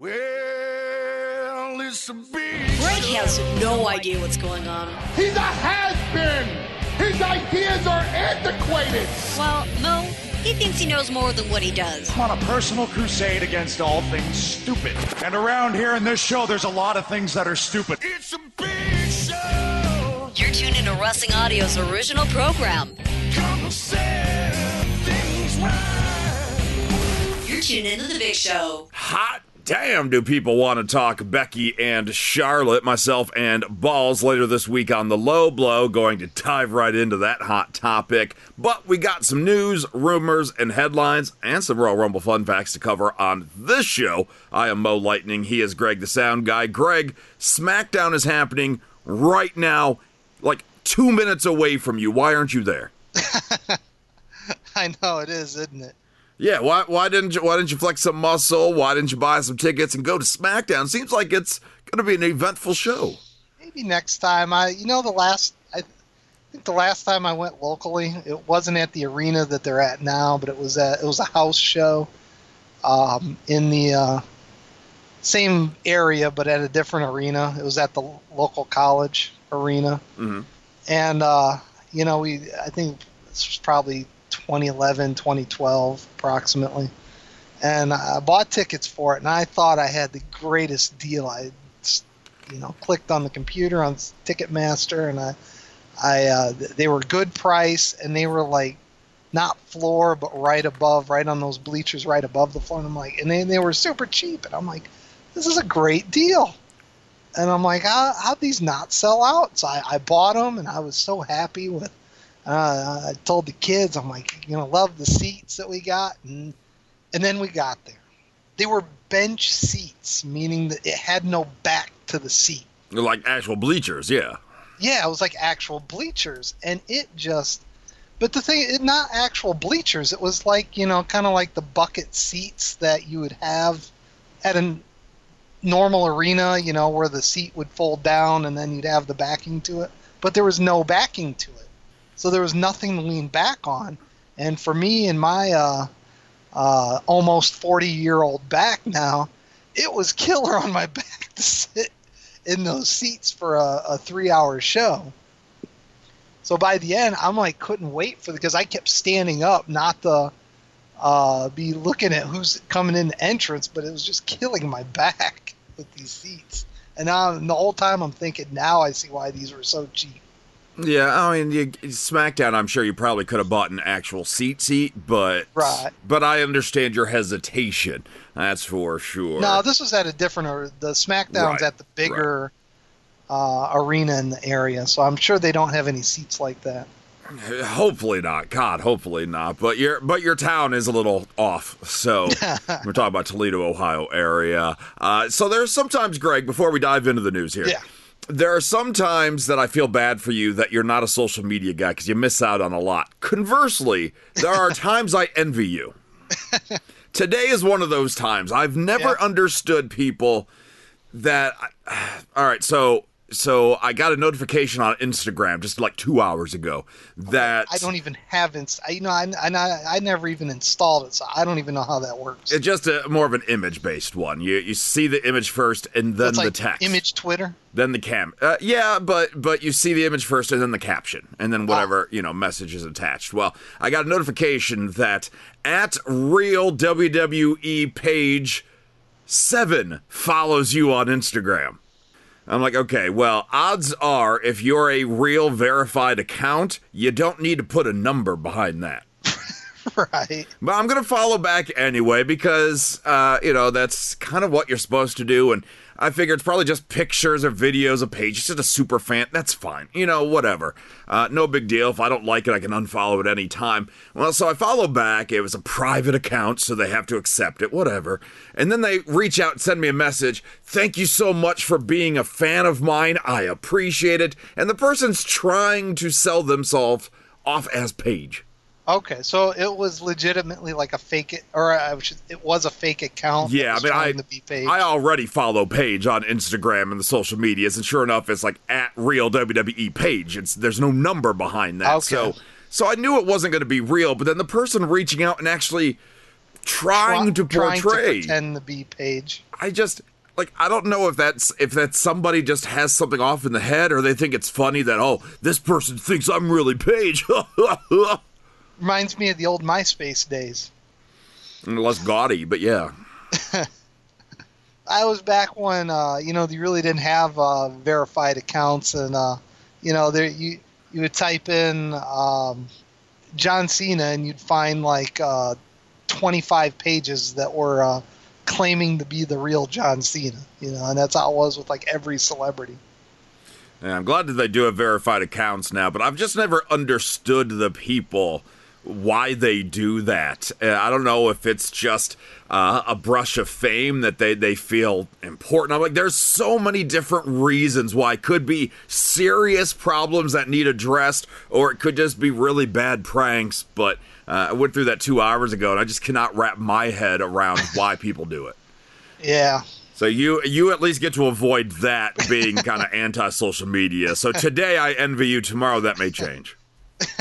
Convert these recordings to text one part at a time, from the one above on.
Well, it's a big Gregg has no idea what's going on. He's a has-been. His ideas are antiquated. Well, no, he thinks he knows more than what he does. I'm on a personal crusade against all things stupid. And around here in this show, there's a lot of things that are stupid. It's a big show. You're tuned into Wrestling Audio's original program. Come and set things right. You're tuned into The Bigg Show. Hot damn, do people want to talk Becky and Charlotte, myself and Balls later this week on the low blow. Going to dive right into that hot topic. But we got some news, rumors, and headlines, and some Royal Rumble fun facts to cover on this show. I am Mo Lightning. He is Gregg the Sound Guy. Gregg, SmackDown is happening right now, like two minutes away from you. Why aren't you there? I know it is, isn't it? Yeah, why why didn't you why didn't you flex some muscle? Why didn't you buy some tickets and go to SmackDown? Seems like it's going to be an eventful show. Maybe next time. I, you know, the last I think the last time I went locally, it wasn't at the arena that they're at now, but it was at it was a house show, um, in the uh, same area but at a different arena. It was at the local college arena, Mhm. and uh, you know, we I think this was probably 2011, 2012 approximately. And I bought tickets for it, and I thought I had the greatest deal. I, you know, clicked on the computer on Ticketmaster, and I, I, uh, they were good price, and they were like, not floor, but right above, right on those bleachers, right above the floor. And I'm like, and they, they were super cheap, and I'm like, this is a great deal. And I'm like, how how'd these not sell out? So I, I bought them, and I was so happy with. Uh, I told the kids, I'm like, you know, love the seats that we got, and and then we got there. They were bench seats, meaning that it had no back to the seat. Like actual bleachers, yeah. Yeah, it was like actual bleachers, and it just. But the thing, it not actual bleachers. It was like you know, kind of like the bucket seats that you would have at a normal arena. You know, where the seat would fold down and then you'd have the backing to it. But there was no backing to it, so there was nothing to lean back on. And for me and my uh, uh, almost 40 year old back now, it was killer on my back to sit in those seats for a, a three hour show. So by the end, I'm like couldn't wait for because I kept standing up, not to uh, be looking at who's coming in the entrance, but it was just killing my back with these seats. And now and the whole time I'm thinking, now I see why these were so cheap. Yeah, I mean, you, SmackDown. I'm sure you probably could have bought an actual seat seat, but Right. But I understand your hesitation. That's for sure. No, this was at a different. Or the SmackDown's Right, at the bigger uh, arena in the area, so I'm sure they don't have any seats like that. hopefully not. God, hopefully not. But your but your town is a little off. So we're talking about Toledo, Ohio area. Uh, so there's sometimes, Gregg. Before we dive into the news here, Yeah. There are some times that I feel bad for you that you're not a social media guy because you miss out on a lot. Conversely, there are times I envy you. Today is one of those times. I've never Yeah. understood people that. All right, so so I got a notification on Instagram just like two hours ago that I don't even have inst- I, you know, I, I, I never even installed it, so I don't even know how that works. it's just a more of an image based one. You you see the image first and then it's the like text, image Twitter. then the cam. Uh, yeah, but but you see the image first and then the caption and then whatever you know message is attached. Well, I got a notification that at real WWE page seven follows you on Instagram. I'm like, okay, well, odds are if you're a real verified account, you don't need to put a number behind that. right. But I'm gonna follow back anyway because uh, you know that's kind of what you're supposed to do, and I figure it's probably just pictures or videos of. It's just a super fan. That's fine, you know, whatever. Uh, no big deal. If I don't like it, I can unfollow at any time. Well, so I follow back. It was a private account, so they have to accept it. Whatever. And then they reach out and send me a message. Thank you so much for being a fan of mine. I appreciate it. And the person's trying to sell themselves off as Paige. Okay, so it was legitimately like a fake, or I should, it was a fake account. Yeah, I mean, I to be Paige. I already follow Paige on Instagram and the social medias, and sure enough, it's like at real WWE Page. It's there's no number behind that, Okay. so so I knew it wasn't going to be real. But then the person reaching out and actually trying to trying portray. to pretend to be Paige. I just like I don't know if that's if that's somebody just has something off in the head or they think it's funny that oh this person thinks I'm really Paige. Reminds me of the old MySpace days. Less gaudy, but yeah. I was back when uh, you know you really didn't have uh, verified accounts, and uh, you know there you you would type in um, John Cena and you'd find like uh, 25 pages that were uh, claiming to be the real John Cena. You know, and that's how it was with like every celebrity. Yeah, I'm glad that they do have verified accounts now, but I've just never understood the people why they do that. Uh, I don't know if it's just uh, a brush of fame that they, they feel important. I'm like, there's so many different reasons why it could be serious problems that need addressed, or it could just be really bad pranks. But uh, I went through that two hours ago, and I just cannot wrap my head around why people do it. Yeah. So you you at least get to avoid that being kind of anti-social media. So today I envy you. Tomorrow that may change.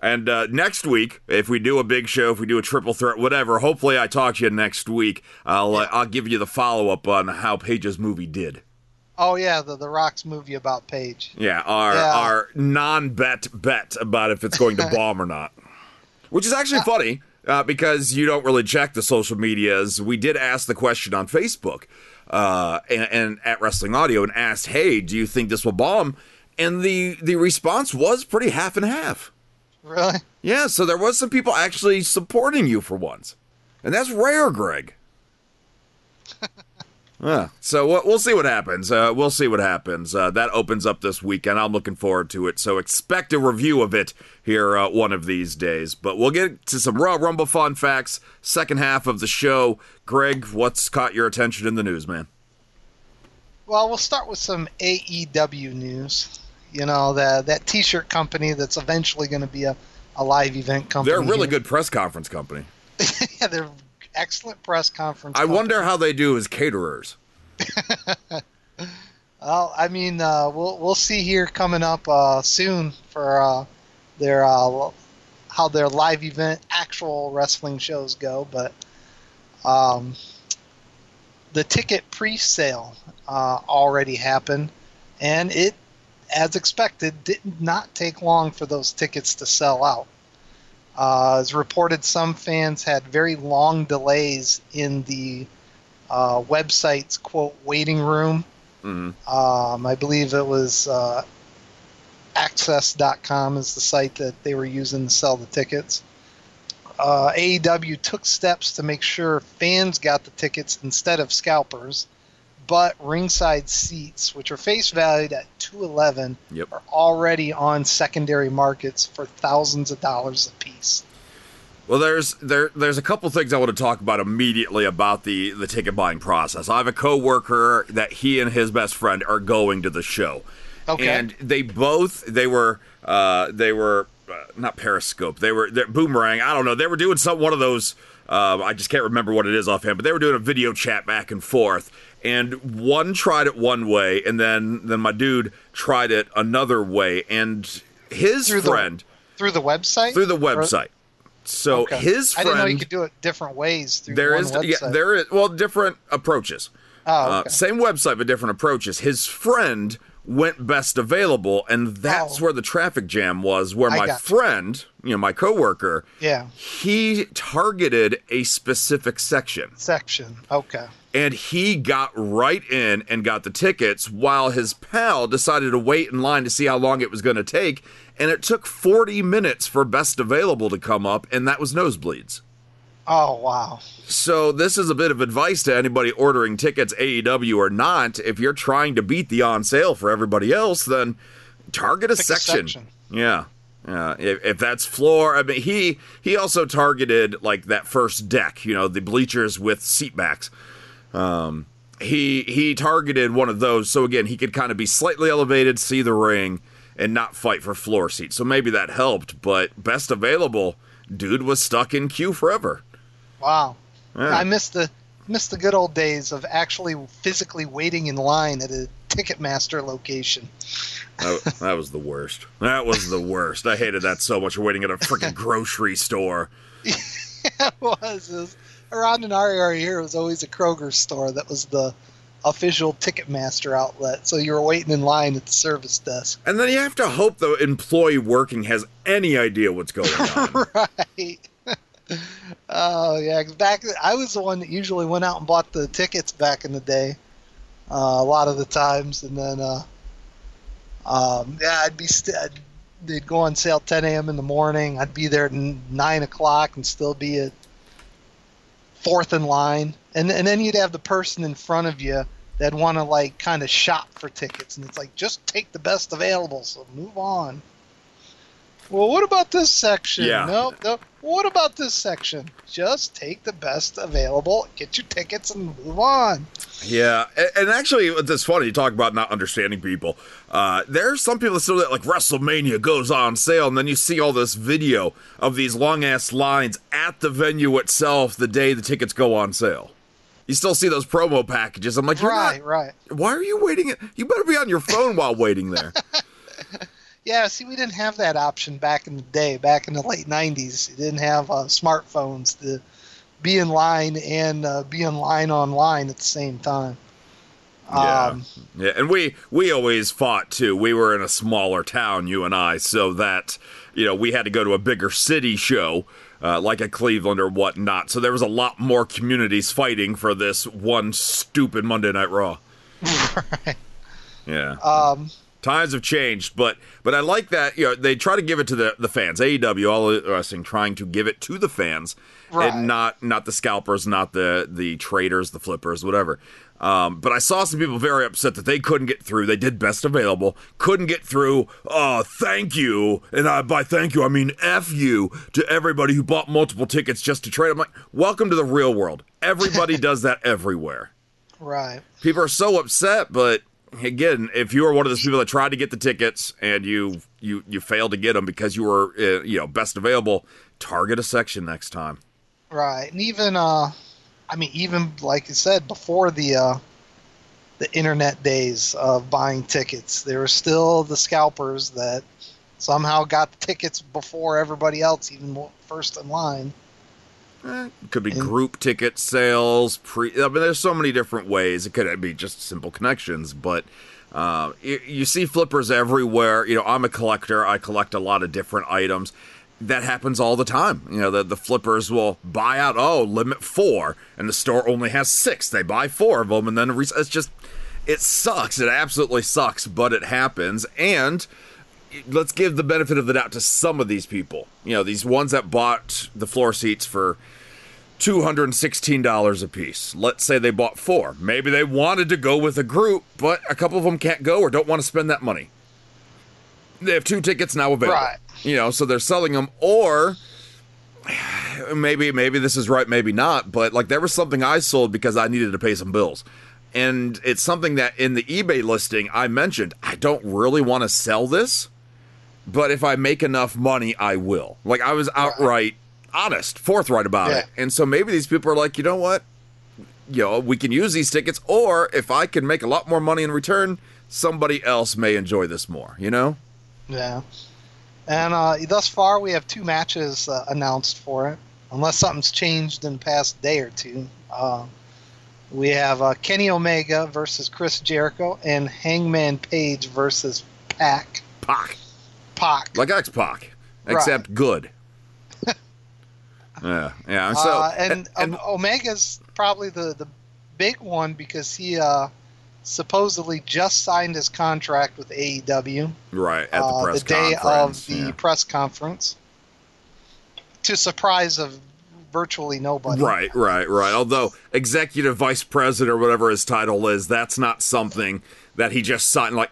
And uh, next week, if we do a big show, if we do a triple threat, whatever, hopefully I talk to you next week. I'll uh, I'll give you the follow up on how Paige's movie did. Oh yeah, the the Rock's movie about Paige. Yeah, our Yeah. our non bet bet about if it's going to bomb or not, which is actually funny uh, because you don't really check the social medias. We did ask the question on Facebook uh, and, and at Wrestling Audio and asked, "Hey, do you think this will bomb?" And the the response was pretty half and half. Really? Yeah, so there was some people actually supporting you for once, and that's rare, Gregg. yeah, so we'll, see what happens. Uh, we'll see what happens. Uh, that opens up this weekend. I'm looking forward to it. So expect a review of it here uh, one of these days. But we'll get to some Royal Rumble fun facts. Second half of the show. Greg, what's caught your attention in the news, man? Well, we'll start with some AEW news. You know, that that T-shirt company that's eventually going to be a, a live event company. They're a really here. good press conference company. yeah, they're excellent press conference. I company. wonder how they do as caterers. Well, I mean, uh, we'll we'll see here coming up uh, soon for uh, their uh, how their live event actual wrestling shows go, but um, the ticket pre-sale uh, already happened, and it, as expected, did not take long for those tickets to sell out. Uh, as reported, some fans had very long delays in the uh, website's quote waiting room. Mhm. Um, I believe it was uh, AXS.com is the site that they were using to sell the tickets. Uh, AEW took steps to make sure fans got the tickets instead of scalpers, but ringside seats, which are face valued at 211, Yep. are already on secondary markets for thousands of dollars a piece. Well, there's there there's a couple things I want to talk about immediately about the the ticket buying process. I have a coworker that he and his best friend are going to the show, Okay. and they both they were uh, they were uh, not Periscope. They were they're Boomerang. I don't know. They were doing some one of those. Uh, I just can't remember what it is offhand, but they were doing a video chat back and forth. And one tried it one way, and then then my dude tried it another way, and his Through the- friend through the website? through the website. So Okay. his I friend didn't know you could do it different ways through there is yeah there is well different approaches Oh, uh, same website but different approaches his friend went best available and that's Oh. where the traffic jam was where I my friend you know my coworker yeah, he targeted a specific section section. Okay. And he got right in and got the tickets while his pal decided to wait in line to see how long it was going to take and it took 40 minutes for best available to come up and that was nosebleeds Oh wow. so this is a bit of advice to anybody ordering tickets, AEW or not. If you're trying to beat the on sale for everybody else, then target a, Pick a section. section. Yeah. Yeah, if, if that's floor, I mean, he he also targeted like that first deck, you know, the bleachers with seat backs. Um, he he targeted one of those, so again, he could kind of be slightly elevated, see the ring, and not fight for floor seats. So maybe that helped. But best available, dude was stuck in queue forever. Wow. Yeah. I missed the missed the good old days of actually physically waiting in line at a Ticketmaster location. That, that was the worst. That was the worst. I hated that so much. Waiting at a freaking grocery store. it was, it was around in our area here. It was always a Kroger store that was the official Ticketmaster outlet. So you were waiting in line at the service desk. And then you have to hope the employee working has any idea what's going on. right. oh yeah, back I was the one that usually went out and bought the tickets back in the day, uh, a lot of the times, and then uh, um, yeah, I'd be st- I'd, they'd go on sale 10 a.m. in the morning. I'd be there at nine o'clock and still be at fourth in line, and and then you'd have the person in front of you that want to like kind of shop for tickets, and it's like just take the best available, so move on. Well, what about this section? Yeah. Nope, nope. What about this section? Just take the best available, get your tickets, and move on. Yeah, and, and actually, it's funny you talk about not understanding people. Uh, there's some people that still that like WrestleMania goes on sale, and then you see all this video of these long ass lines at the venue itself the day the tickets go on sale. You still see those promo packages. I'm like, right, not- right. Why are you waiting? You better be on your phone while waiting there. Yeah, see, we didn't have that option back in the day, back in the late '90s. You didn't have uh, smartphones to be in line and uh, be in line online at the same time. Yeah. Um, Yeah, and we we always fought too. We were in a smaller town, you and I, so that you know we had to go to a bigger city show, uh, like a Cleveland or whatnot. So there was a lot more communities fighting for this one stupid Monday Night Raw. right. Yeah. um, Times have changed, but but I like that you know they try to give it to the the fans. AEW, all wrestling, trying to give it to the fans, Right. and not not the scalpers, not the the traders, the flippers, whatever. Um, but I saw some people very upset that they couldn't get through. They did best available, couldn't get through. Oh, thank you, and I, by thank you I mean f you to everybody who bought multiple tickets just to trade. I'm like, welcome to the real world. Everybody does that everywhere right. people are so upset but again if you were one of those people that tried to get the tickets and you you you failed to get them because you were uh, you know best available target a section next time Right, and even uh, I mean, even like I said before the uh, the internet days of buying tickets, there were still the scalpers that somehow got tickets before everybody else, even first in line. It could be group ticket sales pre i mean there's so many different ways it could be just simple connections but uh, you, you see flippers everywhere you know i'm a collector i collect a lot of different items that happens all the time. You know, the, the flippers will buy out, oh, limit four, and the store only has six. They buy four of them, and then it's just, it sucks. It absolutely sucks, but it happens. And let's give the benefit of the doubt to some of these people. You know, these ones that bought the floor seats for $216 a piece. Let's say they bought four. Maybe they wanted to go with a group, but a couple of them can't go or don't want to spend that money. They have two tickets now available. Right. You know, so they're selling them or maybe maybe this is right, maybe not, but like there was something I sold because I needed to pay some bills. And it's something that in the eBay listing I mentioned, I don't really want to sell this, but if I make enough money, I will. Like I was outright honest, forthright about Yeah. it. And so maybe these people are like, you know what? You know, we can use these tickets, or if I can make a lot more money in return, somebody else may enjoy this more, you know? Yeah. And uh, thus far, we have two matches uh, announced for it, unless something's changed in the past day or two. Uh, we have uh, Kenny Omega versus Chris Jericho, and Hangman Page versus Pac. Pac. Pac. Like X Pac, except good. yeah, yeah. So, uh, and, um, Omega's probably the, the big one because he uh, supposedly just signed his contract with AEW right, at the uh, press the day conference. of the yeah. press conference, to surprise of virtually nobody. Right, right, right. Although executive vice president or whatever his title is, that's not something that he just signed. Like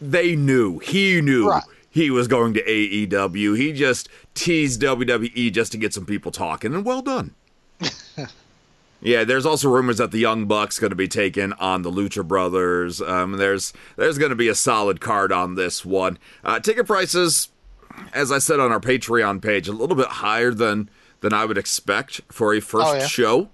they knew, he knew Right. He was going to AEW. He just teased WWE just to get some people talking, and well done. yeah, there's also rumors that the Young Bucks going to be taking on the Lucha Brothers. Um, there's there's going to be a solid card on this one. Uh, ticket prices as I said on our Patreon page, a little bit higher than than I would expect for a first Oh, yeah. show.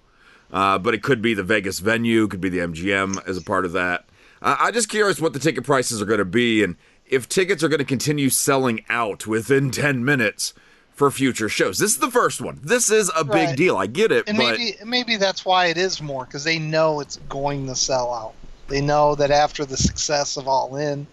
Uh, but it could be the Vegas venue, could be the MGM as a part of that. Uh, I'm just curious what the ticket prices are going to be, and if tickets are going to continue selling out within 10 minutes for future shows. This is the first one. This is a big deal. I get it, And but maybe maybe that's why it is more because they know it's going to sell out. They know that after the success of All In,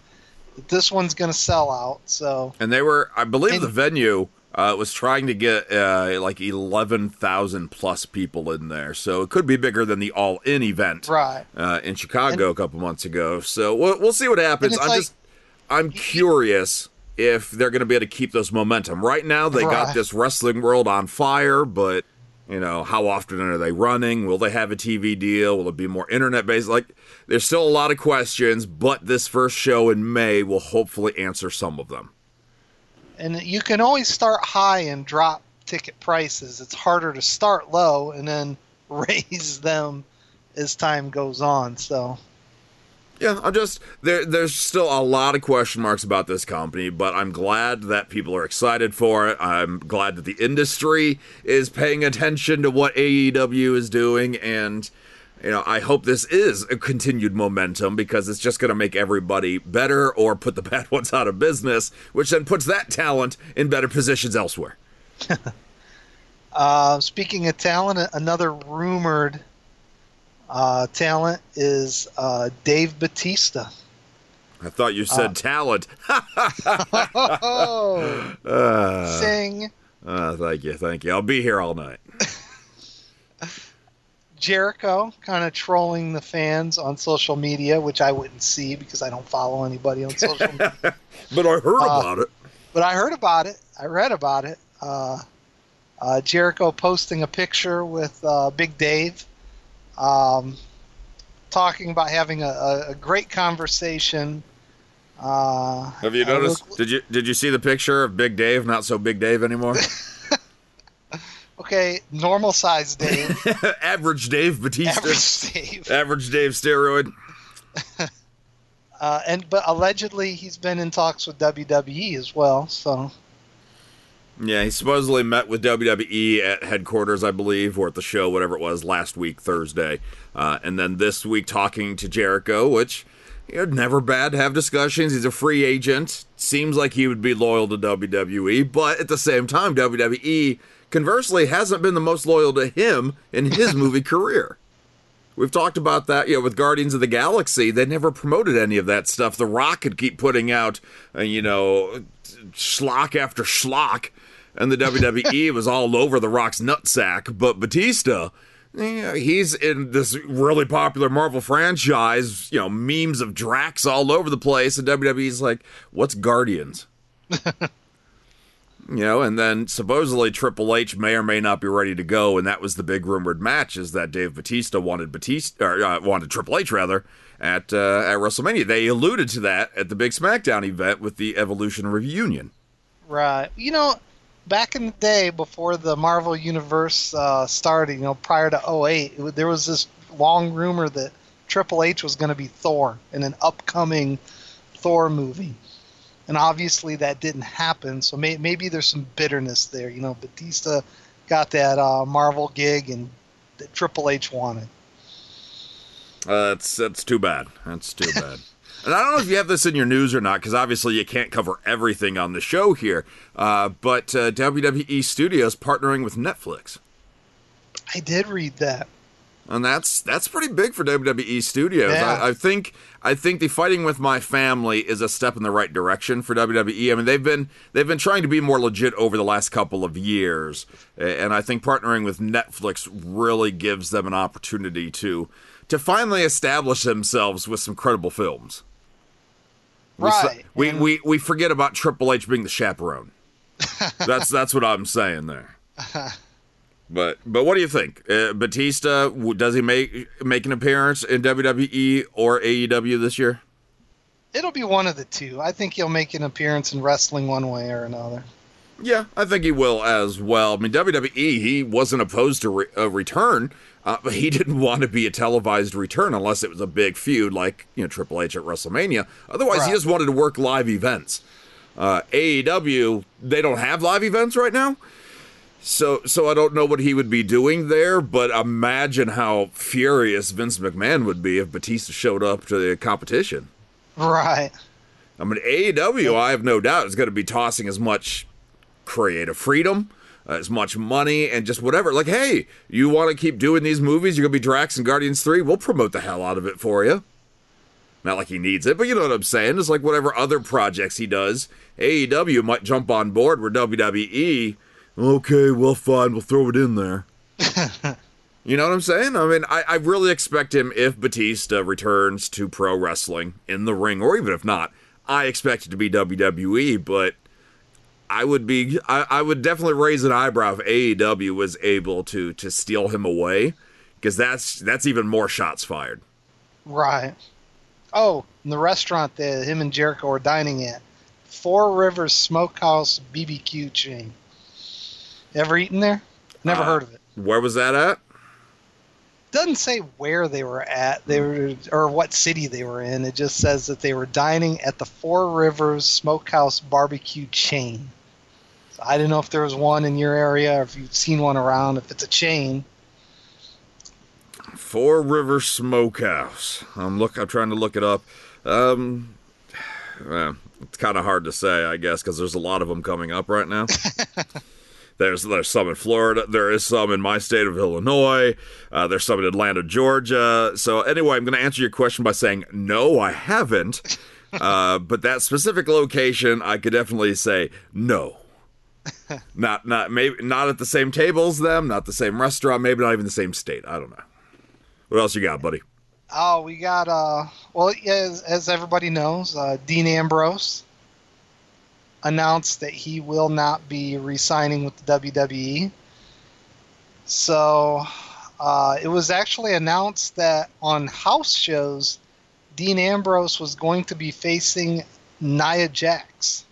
this one's going to sell out. So and they were, I believe, And- the venue uh, was trying to get uh, like eleven thousand plus people in there, so it could be bigger than the All In event right, uh, in Chicago a couple months ago. So we'll, we'll see what happens. I'm like- just, I'm curious if they're going to be able to keep this momentum. Right now, they got this wrestling world on fire, but you know, how often are they running? Will they have a TV deal? Will it be more internet based? Like, there's still a lot of questions, but this first show in May will hopefully answer some of them. and you can always start high and drop ticket prices. It's harder to start low and then raise them as time goes on. So Yeah, I'm just there. There's still a lot of question marks about this company, but I'm glad that people are excited for it. I'm glad that the industry is paying attention to what AEW is doing, and you know, I hope this is a continued momentum because it's just going to make everybody better or put the bad ones out of business, which then puts that talent in better positions elsewhere. Uh, speaking of talent, another rumored uh, talent is uh, Dave Batista. I thought you said talent. Oh, uh, sing uh, thank you, thank you. I'll be here all night. Jericho kind of trolling the fans on social media, which I wouldn't see because I don't follow anybody on social media. But I heard Uh, about it. but I heard about it. I read about it. Uh, uh, Jericho posting a picture with uh, Big Dave, um, talking about having a, a, great conversation. Uh, Have you noticed? look- Did you did you see the picture of Big Dave? Not so Big Dave anymore. okay, normal size Dave, Average Dave Batista. average Dave, Average Dave steroid. uh, and but allegedly he's been in talks with WWE as well. So Yeah, he supposedly met with WWE at headquarters, I believe, or at the show, whatever it was, last week Thursday, uh, and then this week talking to Jericho, which you know, never bad to have discussions. He's a free agent. Seems like he would be loyal to WWE, but at the same time, WWE conversely hasn't been the most loyal to him in his movie career. We've talked about that, you know, with Guardians of the Galaxy. They never promoted any of that stuff. The Rock could keep putting out, uh, you know, schlock after schlock, and the WWE was all over the Rock's nutsack. But Batista, yeah, he's in this really popular Marvel franchise, you know, memes of Drax all over the place, and WWE's like, what's Guardians? You know, and then supposedly Triple H may or may not be ready to go, and that was the big rumored match is that Dave Batista wanted Batista or uh, wanted Triple H rather at uh, at WrestleMania. They alluded to that at the big SmackDown event with the Evolution reunion. Right. You know, back in the day before the Marvel Universe uh, started, you know, prior to 08, it, there was this long rumor that Triple H was going to be Thor in an upcoming Thor movie. And obviously that didn't happen, so may, maybe there's some bitterness there. You know, Batista got that uh, Marvel gig and that Triple H wanted. Uh, that's that's too bad. That's too bad. And I don't know if you have this in your news or not, because obviously you can't cover everything on the show here. Uh, but uh, WWE Studios partnering with Netflix. I did read that. and that's that's pretty big for WWE Studios. Yeah. I, I think I think the fighting with my family is a step in the right direction for WWE. I mean, they've been they've been trying to be more legit over the last couple of years, and I think partnering with Netflix really gives them an opportunity to to finally establish themselves with some credible films. We Right, We, and- we we forget about Triple H being the chaperone. that's that's what I'm saying there. But but what do you think? Uh, Batista does he make make an appearance in WWE or AEW this year? It'll be one of the two. I think he'll make an appearance in wrestling one way or another. Yeah, I think he will as well. I mean, WWE he wasn't opposed to re- a return, uh, but he didn't want to be a televised return unless it was a big feud like you know Triple H at WrestleMania. Otherwise, he just wanted to work live events. Uh, AEW they don't have live events right now. So, so I don't know what he would be doing there, but imagine how furious Vince McMahon would be if Batista showed up to the competition. Right. I mean, AEW, I have no doubt, is going to be tossing as much creative freedom, Uh, as much money, and just whatever. Like, hey, you want to keep doing these movies? You're gonna be Drax and Guardians Three. We'll promote the hell out of it for you. Not like he needs it, but you know what I'm saying. It's like whatever other projects he does, AEW might jump on board where WWE. Okay, well, fine, we'll throw it in there. You know what I'm saying? I mean, I, I really expect him if Batista returns to pro wrestling in the ring, or even if not, I expect it to be WWE. But I would be, I, I would definitely raise an eyebrow if AEW was able to to steal him away, because that's that's even more shots fired. Right. Oh, in the restaurant that him and Jericho are dining at, Four Rivers Smokehouse BBQ chain. Ever eaten there? Never Uh, heard of it. Where was that at? Doesn't say where they were at, they were or what city they were in. It just says that they were dining at the Four Rivers Smokehouse barbecue chain. I didn't know if there was one in your area or if you've seen one around. If it's a chain, Four River Smokehouse. I'm look. I'm trying to look it up. Um, well, it's kind of hard to say, I guess, because there's a lot of them coming up right now. there's there's some in Florida. There is some in my state of Illinois. Uh, there's some in Atlanta, Georgia. So anyway, I'm going to answer your question by saying no, I haven't. Uh, but that specific location, I could definitely say no. not not maybe not at the same table as them, not the same restaurant, maybe not even the same state. I don't know. What else you got, buddy? Oh, we got uh well as, as everybody knows, uh, Dean Ambrose announced that he will not be re-signing with the WWE. So uh, it was actually announced that on house shows, Dean Ambrose was going to be facing Nia Jax.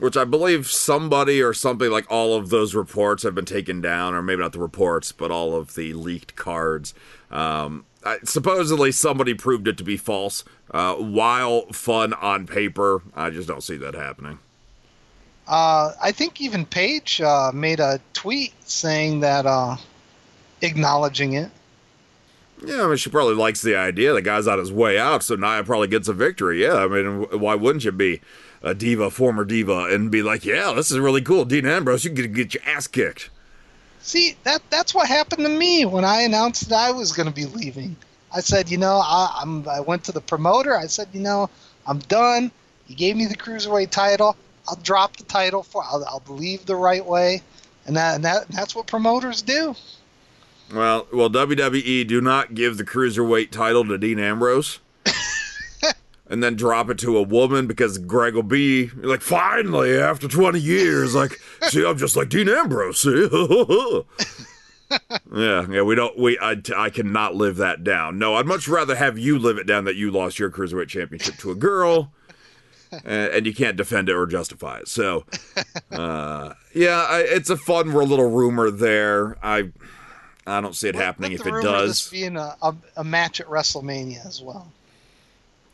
Which I believe somebody or something like all of those reports have been taken down, or maybe not the reports, but all of the leaked cards. Um, I, supposedly somebody proved it to be false. Uh, while fun on paper, I just don't see that happening. Uh, I think even Paige uh, made a tweet saying that, uh, acknowledging it. Yeah, I mean, she probably likes the idea. The guy's on his way out, so Nia probably gets a victory. Yeah, I mean, why wouldn't you be a diva, former diva, and be like, yeah, this is really cool. Dean Ambrose, you can get your ass kicked. See, that that's what happened to me when I announced that I was going to be leaving. I said, you know, I, I'm. I went to the promoter. I said, you know, I'm done. He gave me the cruiserweight title. I'll drop the title for. I'll, I'll leave the right way, and that and that that's what promoters do. Well, well, WWE do not give the cruiserweight title to Dean Ambrose. And then drop it to a woman because Gregg will be like, finally, after 20 years, like, see, I'm just like Dean Ambrose. See? yeah, yeah, we don't, we, I, I cannot live that down. No, I'd much rather have you live it down that you lost your cruiserweight championship to a girl. And, and you can't defend it or justify it. So, uh, yeah, I, it's a fun little rumor there. I, I don't see it happening if it does. Being a, a, a match at WrestleMania as well.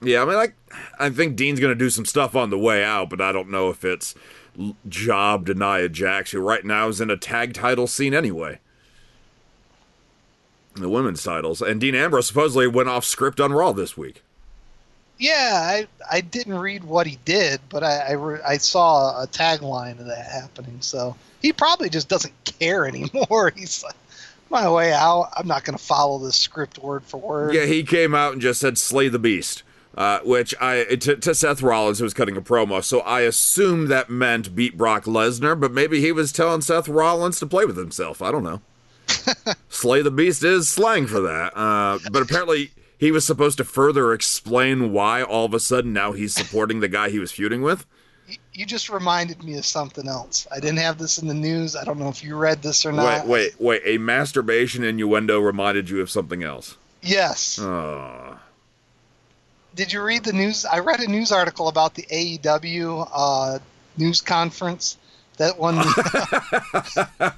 Yeah, I mean, like, I think Dean's going to do some stuff on the way out, but I don't know if it's job to Nia Jax, who right now is in a tag title scene anyway. The women's titles. And Dean Ambrose supposedly went off script on Raw this week. Yeah, I I didn't read what he did, but I I, re- I saw a tagline of that happening. So he probably just doesn't care anymore. He's like, my way out. I'm not going to follow this script word for word. Yeah, he came out and just said, slay the beast. Uh, which I to, to Seth Rollins who was cutting a promo, so I assume that meant beat Brock Lesnar, but maybe he was telling Seth Rollins to play with himself. I don't know. Slay the Beast is slang for that. Uh, but apparently, he was supposed to further explain why all of a sudden now he's supporting the guy he was feuding with. You- You just reminded me of something else. I didn't have this in the news. I don't know if you read this or not. Wait, wait, wait. A masturbation innuendo reminded you of something else. Yes. Oh. Did you read the news? I read a news article about the AEW uh, news conference. That one.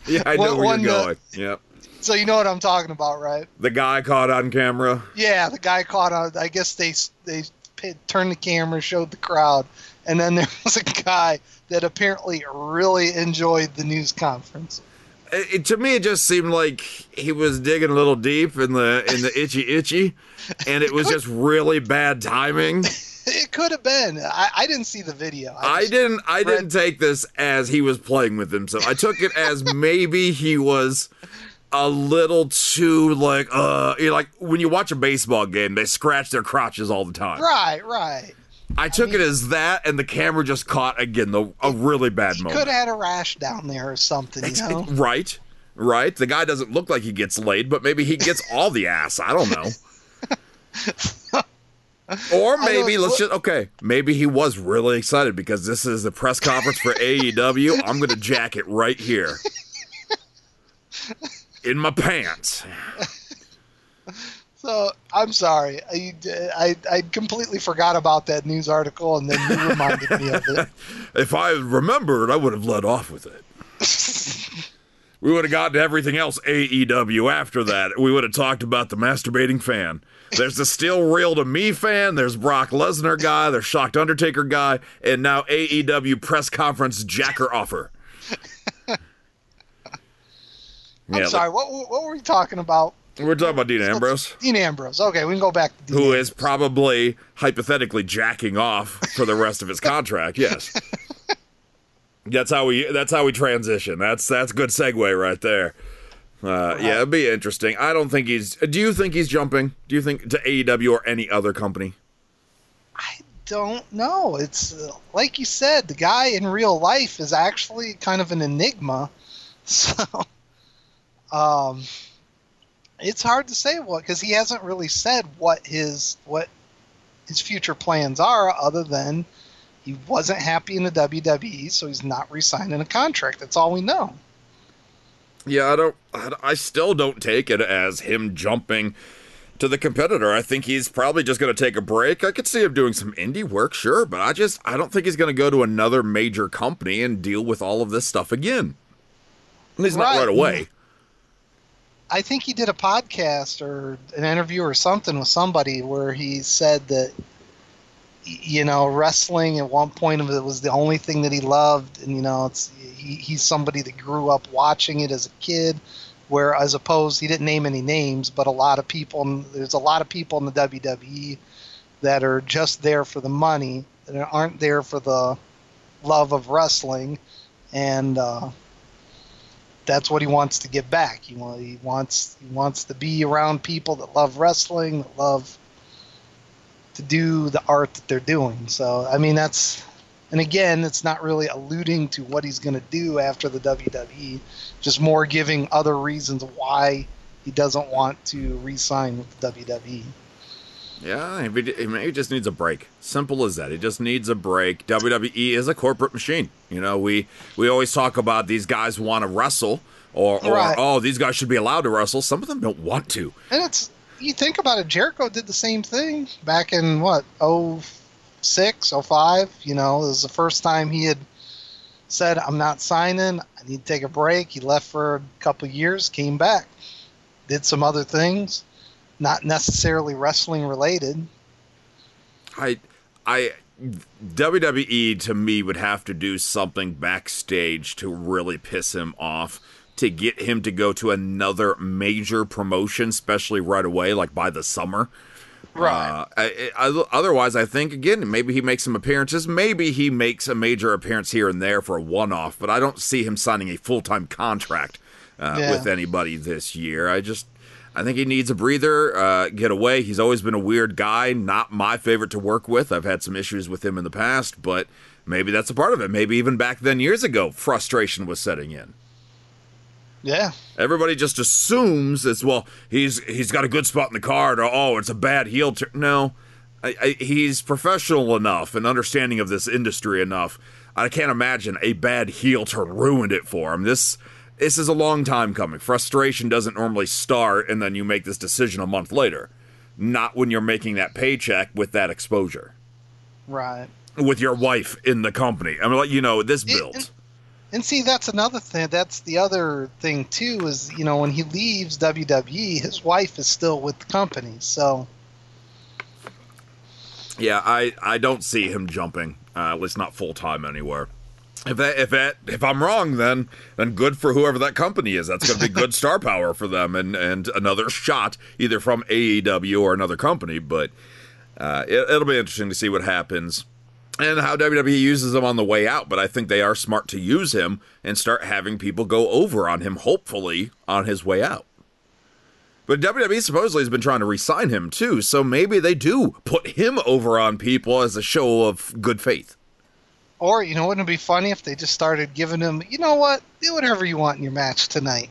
Yeah, I know where one, you're going. Yep. so you know what I'm talking about, right? The guy caught on camera. Yeah, the guy caught on. I guess they they turned the camera, showed the crowd, and then there was a guy that apparently really enjoyed the news conference. It, to me, it just seemed like he was digging a little deep in the in the itchy itchy, and it was just really bad timing. It could have been. I, I didn't see the video. I just- didn't I read- didn't take this as he was playing with himself. I took it as maybe he was a little too like uh you know, like when you watch a baseball game, they scratch their crotches all the time. Right, right. I took it as that, and the camera just caught again the a really bad He moment. could have had a rash down there or something, you know? Right, right. The guy doesn't look like he gets laid, but maybe he gets all the ass. I don't know. Or maybe let's just okay. Maybe he was really excited because this is the press conference for AEW. I'm gonna jack it right here in my pants. So I'm sorry. I, I, I completely forgot about that news article, and then you reminded me of it. If I remembered, I would have led off with it. we would have gotten to everything else AEW after that. We would have talked about the masturbating fan. There's the still real to me fan. There's Brock Lesnar guy. There's shocked Undertaker guy, and now AEW press conference jacker offer. I'm sorry. What, what were we talking about? We're talking about Dean Ambrose, Dean Ambrose. Okay, we can go back to Dean who Ambrose. is probably hypothetically jacking off for the rest of his contract. Yes. That's how we. That's how we transition. That's that's good segue right there. Uh, Yeah, it'd be interesting. I don't think he's. Do you think he's jumping? Do you think to AEW or any other company? I don't know. It's uh, like you said, the guy in real life is actually kind of an enigma. So, um, it's hard to say what because he hasn't really said what his what his future plans are, other than he wasn't happy in the WWE, so he's not re-signing a contract. That's all we know. Yeah, I don't. I still don't take it as him jumping to the competitor. I think he's probably just going to take a break. I could see him doing some indie work, sure, but I just I don't think he's going to go to another major company and deal with all of this stuff again. At least not Right. right away. I think he did a podcast or an interview or something with somebody where he said that you know wrestling at one point of it was the only thing that he loved. And you know it's he, he's somebody that grew up watching it as a kid where as opposed he didn't name any names but a lot of people there's a lot of people in the WWE that are just there for the money that aren't there for the love of wrestling. And uh that's what he wants to get back. He, wants he wants to be around people that love wrestling, that love to do the art that they're doing. So I mean that's and again, it's not really alluding to what he's going to do after the WWE, just more giving other reasons why he doesn't want to re-sign with the. WWE. Yeah, he, maybe just needs a break. Simple as that. He just needs a break. WWE is a corporate machine. You know, we we always talk about these guys want to wrestle, or, or Right. oh, these guys should be allowed to wrestle. Some of them don't want to. And it's you think about it, Jericho did the same thing back in what, 06, 05, you know, it was the first time he had said, I'm not signing, I need to take a break. He left for a couple years, came back, did some other things, not necessarily wrestling related. I I WWE to me would have to do something backstage to really piss him off to get him to go to another major promotion, especially right away, like by the summer. Uh, I, I, otherwise, I think again maybe he makes some appearances. Maybe he makes a major appearance here and there for a one-off, but I don't see him signing a full-time contract uh, Yeah. with anybody this year. I just I think he needs a breather, uh, get away. He's always been a weird guy, not my favorite to work with. I've had some issues with him in the past, but maybe that's a part of it. Maybe even back then, years ago, frustration was setting in. Yeah. Everybody just assumes it's well, he's he's got a good spot in the card, or oh, it's a bad heel turn. No, I, I, he's professional enough and understanding of this industry enough. I can't imagine a bad heel turn ruined it for him. This this is a long time coming. Frustration doesn't normally start and then you make this decision a month later. Not when you're making that paycheck with that exposure. Right. With your wife in the company. I mean, like, you know, this It- builds. And see, that's another thing. That's the other thing too. Is you know when he leaves WWE, his wife is still with the company. So Yeah, I, I don't see him jumping, uh, at least not full time anywhere. If that, if that, if I'm wrong, then then good for whoever that company is. That's going to be good star power for them, and and another shot either from AEW or another company. But uh, it, it'll be interesting to see what happens and how WWE uses him on the way out. But I think they are smart to use him and start having people go over on him, hopefully on his way out. But WWE supposedly has been trying to re-sign him too, so maybe they do put him over on people as a show of good faith. Or, you know, wouldn't it be funny if they just started giving him, you know what, do whatever you want in your match tonight.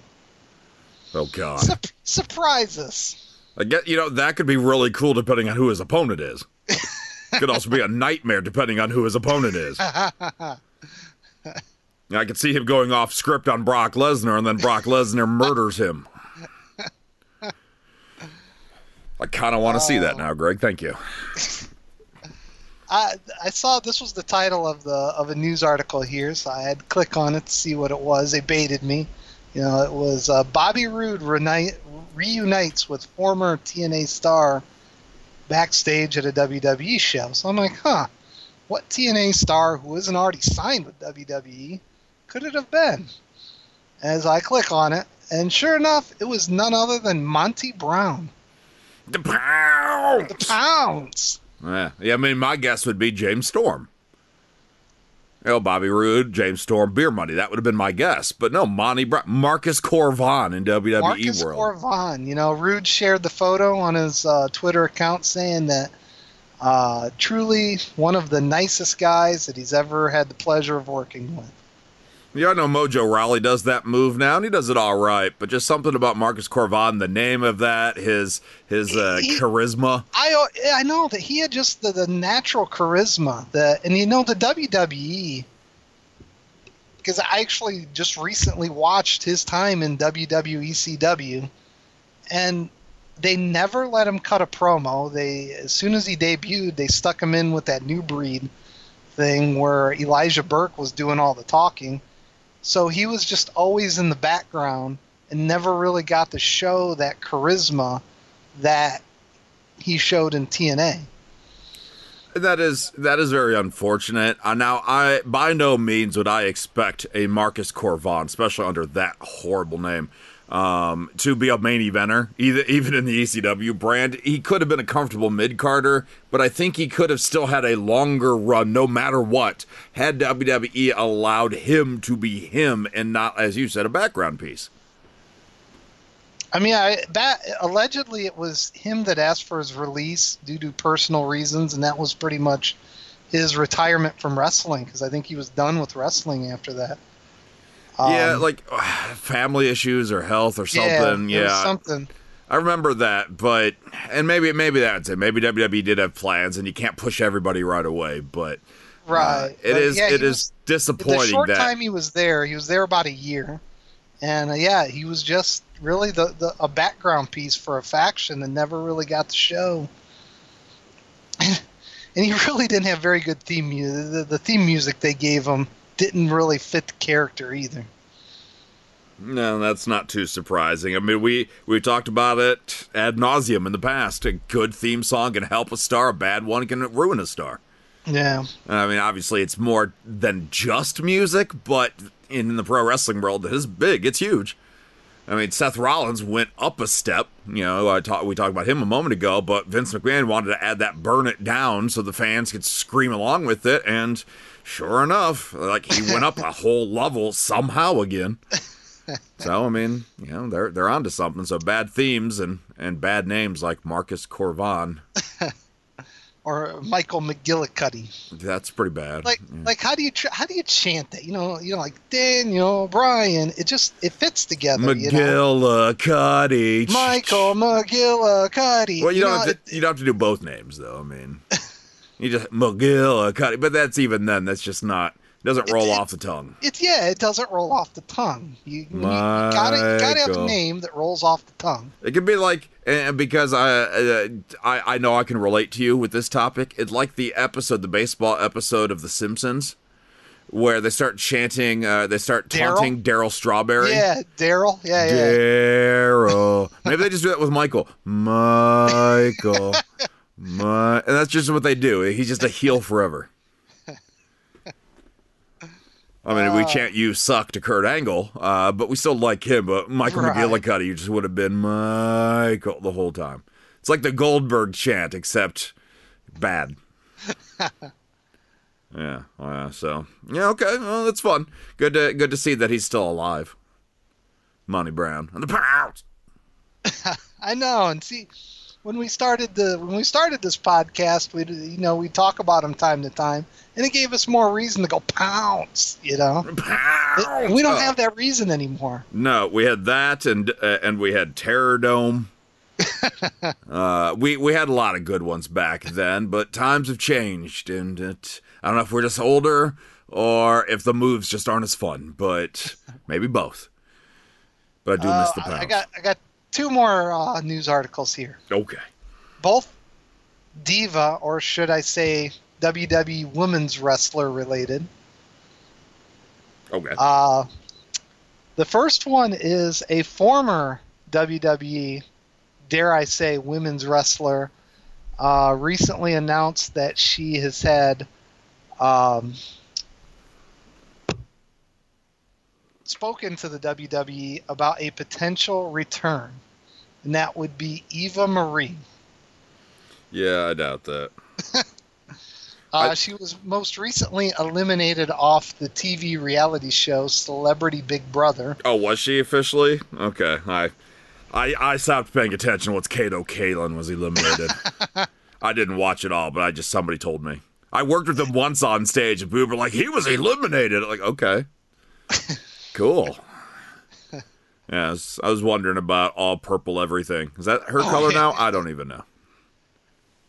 Oh God! Sup- surprise us. I get you know that could be really cool depending on who his opponent is. could also be a nightmare depending on who his opponent is. I could see him going off script on Brock Lesnar, and then Brock Lesnar murders him. I kind of want to see that oh. now, Gregg. Thank you. I I saw this was the title of the of a news article here, so I had to click on it to see what it was. They baited me. You know, it was uh, Bobby Roode reunite, reunites with former TNA star backstage at a WWE show. So I'm like, huh, what TNA star who isn't already signed with WWE could it have been? As I click on it, and sure enough, it was none other than Monty Brown. The pound. The Pounce. Yeah, yeah. I mean, my guess would be James Storm. You know, Bobby Roode, James Storm, Beer Money. That would have been my guess. But no, Monty Marcus Cor Von in WWE World. Marcus Cor Von. You know, Roode shared the photo on his uh, Twitter account saying that uh, truly one of the nicest guys that he's ever had the pleasure of working with. Yeah, I know Mojo Rawley does that move now, and he does it all right. But just something about Marcus Cor Von, the name of that, his his uh, He- charisma. I I know that he had just the, the natural charisma that, and you know the WWE. Because I actually just recently watched his time in WWE ECW, and they never let him cut a promo. They as soon as he debuted, they stuck him in with that new breed thing where Elijah Burke was doing all the talking. So he was just always in the background and never really got to show that charisma that he showed in TNA. That is that is very unfortunate. Uh, now, I by no means would I expect a Marcus Cor Von, especially under that horrible name, um, to be a main eventer. Either even in the ECW brand, he could have been a comfortable mid carder, but I think he could have still had a longer run, no matter what, had WWE allowed him to be him and not, as you said, a background piece. I mean, I, that allegedly it was him that asked for his release due to personal reasons, and that was pretty much his retirement from wrestling because I think he was done with wrestling after that. Yeah, Um, like family issues or health or something. was Yeah, something. I remember that, but and maybe maybe that's it. Maybe WWE did have plans, and you can't push everybody right away. But uh, Right. it But, is yeah, it is was- disappointing the short that time he was there, he was there about a year, and uh, yeah, he was just really the, the a background piece for a faction and never really got the show. and he really didn't have very good theme music. The, the theme music they gave him didn't really fit the character either. no, that's not too surprising. I mean, we we talked about it ad nauseum in the past. A good theme song can help a star. A bad one can ruin a star. Yeah. I mean, obviously, it's more than just music, but in the pro wrestling world, it is big. It's huge. I mean, Seth Rollins went up a step. You know, I talk, we talked about him a moment ago, but Vince McMahon wanted to add that burn it down so the fans could scream along with it. And sure enough, like he went up a whole level somehow again. So I mean, you know, they're they're onto something. So bad themes and and bad names like Marcus Cor Von, Or Michael McGillicutty. that's pretty bad. Like, like how do you tr- how do you chant that? You know, you know, like Daniel Bryan. It just it fits together. You know? McGillicutty. Michael McGillicutty. Well, you, don't know, have to, you don't have to do both names though. I mean, you just McGillicutty, but that's even then. That's just not doesn't roll It- off the tongue. It's yeah, it doesn't roll off the tongue. You, you gotta you gotta have a name that rolls off the tongue. It could be like, and because I, uh, I I know I can relate to you with this topic. It's like the episode, the baseball episode of The Simpsons, where they start chanting, uh, they start taunting Darryl Strawberry. Yeah, Darryl. Yeah, yeah. Darryl. Maybe they just do that with Michael. Michael. My, and that's just what they do. He's just a heel forever. I mean, we chant "you suck" to Kurt Angle, uh, but we still like him. But Michael Right. McGillicutty you just would have been Michael the whole time. It's like the Goldberg chant, except bad. yeah. Uh, so yeah, okay. Well, that's fun. Good to good to see that he's still alive. Monty Brown and the Pounce. I know, and see, when we started the when we started this podcast, we you know we talk about them time to time, and it gave us more reason to go pounce. You know, Pounce. we don't Oh. have that reason anymore. No, we had that, and uh, and we had Terror Dome. uh, we we had a lot of good ones back then, but times have changed, and it, I don't know if we're just older or if the moves just aren't as fun, but maybe both. But I do miss the Uh, Pounce. I got I got two more uh, news articles here, okay. both diva or should I say WWE women's wrestler related. Okay. Uh, the first one is a former WWE, dare I say, women's wrestler, uh, recently announced that she has had um, spoken to the WWE about a potential return, and that would be Eva Marie. yeah, I doubt that. Uh, I- she was most recently eliminated off the TV reality show Celebrity Big Brother. Oh, was she officially? Okay. I I I stopped paying attention once Kato Kaelin was eliminated. I didn't watch it all, but I just somebody told me. I worked with him once on stage, and people were like, "He was eliminated." I'm like, okay, cool. Yeah, I was, I was wondering about all purple everything. Is that her Oh, color yeah. now? I don't even know.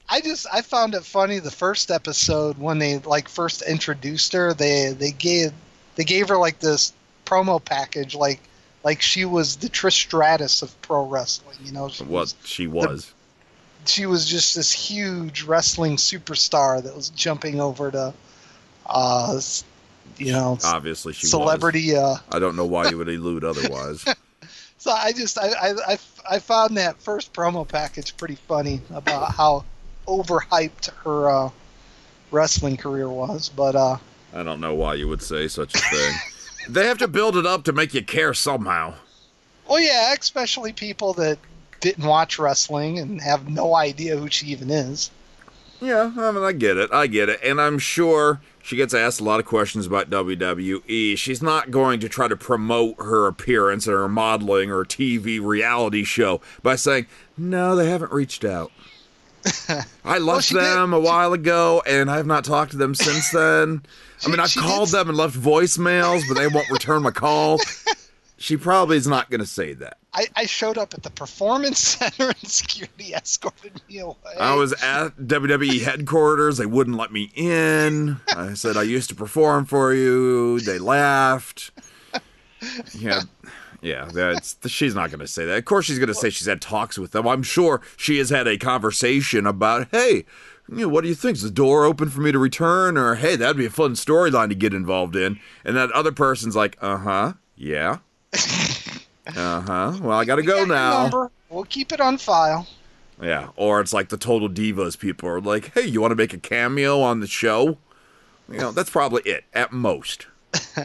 I just I found it funny the first episode when they like first introduced her they they gave they gave her like this promo package like like she was the Trish Stratus of pro wrestling you know she What was, she was. she was just this huge wrestling superstar that was jumping over to uh you know Obviously, she was. celebrity uh I don't know why you would elude otherwise. So I just I, I, I, I found that first promo package pretty funny about how overhyped her uh, wrestling career was. But uh, I don't know why you would say such a thing. they have to build it up to make you care somehow. well, yeah, especially people that didn't watch wrestling and have no idea who she even is. Yeah, I mean, I get it. I get it. And I'm sure she gets asked a lot of questions about WWE. She's not going to try to promote her appearance or her modeling or TV reality show by saying, no, they haven't reached out. I left she did- them a while ago and I have not talked to them since then. I mean, I've called did- them and left voicemails, but they won't return my call. She probably is not going to say that. I, I showed up at the performance center and security escorted me away. I was at WWE headquarters. They wouldn't let me in. I said I used to perform for you. They laughed. Yeah, yeah. That's she's not going to say that. Of course, she's going to say she's had talks with them. I'm sure she has had a conversation about, hey, you know, what do you think? Is the door open for me to return? Or hey, that'd be a fun storyline to get involved in. And that other person's like, uh huh, yeah, uh huh. Well, I got to go Got now. number. We'll keep it on file. Yeah, or it's like the total divas people are like, "Hey, you want to make a cameo on the show?" You know, that's probably it at most.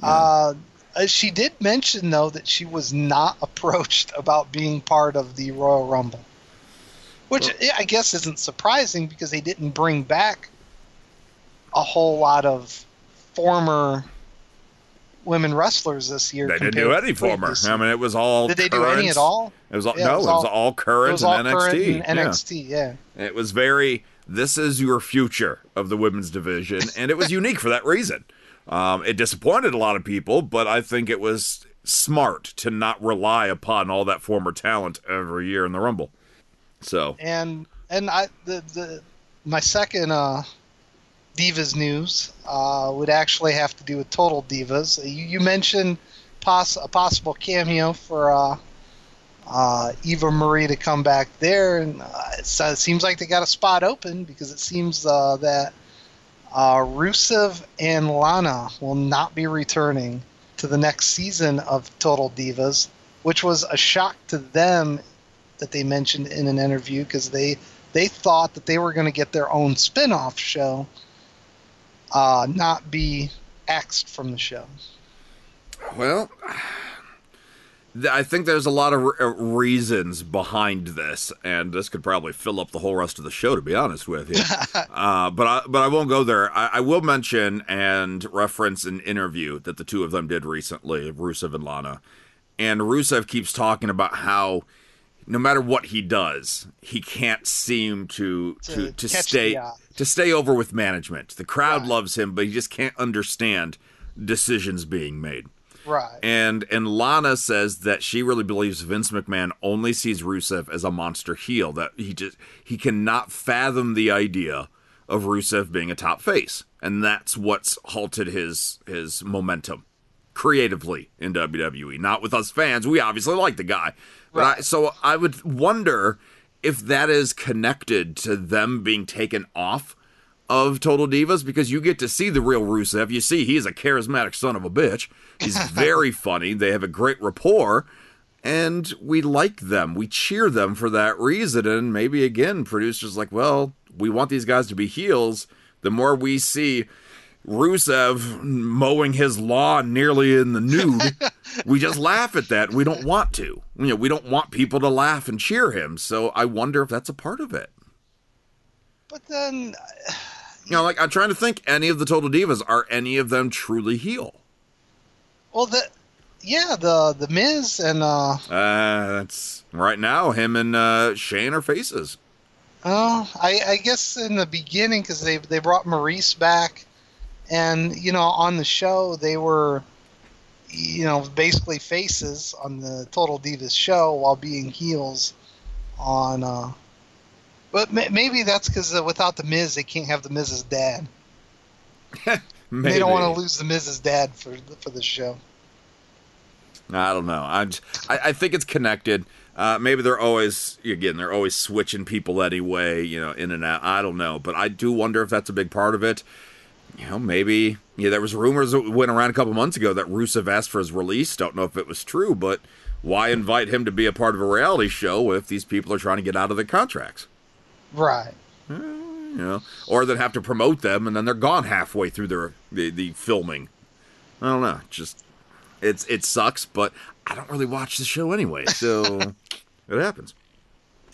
Uh, uh, she did mention though that she was not approached about being part of the Royal Rumble, which yeah, I guess isn't surprising because they didn't bring back a whole lot of former women wrestlers this year. They didn't do any former. I mean, it was all. Did they do any at all? It was all Yeah, no. it It was was all- all, current It was all in NXT. current in Yeah. NXT, yeah. It was very. This is your future of the women's division, and it was unique for that reason. Um, it disappointed a lot of people, but I think it was smart to not rely upon all that former talent every year in the Rumble. So and and I the the my second uh, divas news uh, would actually have to do with total divas. You, you mentioned poss- a possible cameo for uh, uh, Eva Marie to come back there, and uh, it seems like they got a spot open because it seems uh, that uh, Rusev and Lana will not be returning to the next season of Total Divas, which was a shock to them that they mentioned in an interview because they they thought that they were going to get their own spin-off show, uh, not be axed from the show. Well, I think there's a lot of re- uh, reasons behind this, and this could probably fill up the whole rest of the show, to be honest with you. uh, but I, but I won't go there. I, I will mention and reference an interview that the two of them did recently, Rusev and Lana, and Rusev keeps talking about how. No matter what he does, he can't seem to to, To to stay the eye. To stay over with management. The crowd Right. loves him, but he just can't understand decisions being made. Right. And and Lana says that she really believes Vince McMahon only sees Rusev as a monster heel. That he just he cannot fathom the idea of Rusev being a top face, and that's what's halted his his momentum creatively in WWE. Not with us fans. We obviously like the guy, but I, so I would wonder if that is connected to them being taken off of Total Divas because you get to see the real Rusev. You see, he's a charismatic son of a bitch. He's very funny. They have a great rapport, and we like them. We cheer them for that reason. And maybe again, producers like, well, we want these guys to be heels. The more we see Rusev mowing his lawn nearly in the nude, we just laugh at that. We don't want to. You know, we don't want people to laugh and cheer him. So I wonder if that's a part of it. but then, You know, like I'm trying to think any of the Total Divas are any of them truly heel? well, the yeah, the the Miz and uh, Uh that's right now him and uh Shane are faces. Oh, I, I guess in the beginning because they they brought Maryse back, and you know on the show they were, you know, basically faces on the Total Divas show while being heels on. uh But ma- maybe that's because uh, without the Miz they can't have the Miz's dad. They don't want to lose the Miz's dad for the- for the show. I don't know. I'm j- I, I think it's connected. Uh, maybe they're always again they're always switching people anyway, you know, in and out. I don't know, but I do wonder if that's a big part of it. You know, maybe yeah. There was rumors that went around a couple months ago that Rusev asked for his release. Don't know if it was true, but why invite him to be a part of a reality show if these people are trying to get out of their contracts? Right. Eh, you know, or then have to promote them and then they're gone halfway through their the, the filming. I don't know. Just it's it sucks, but I don't really watch the show anyway, so it happens.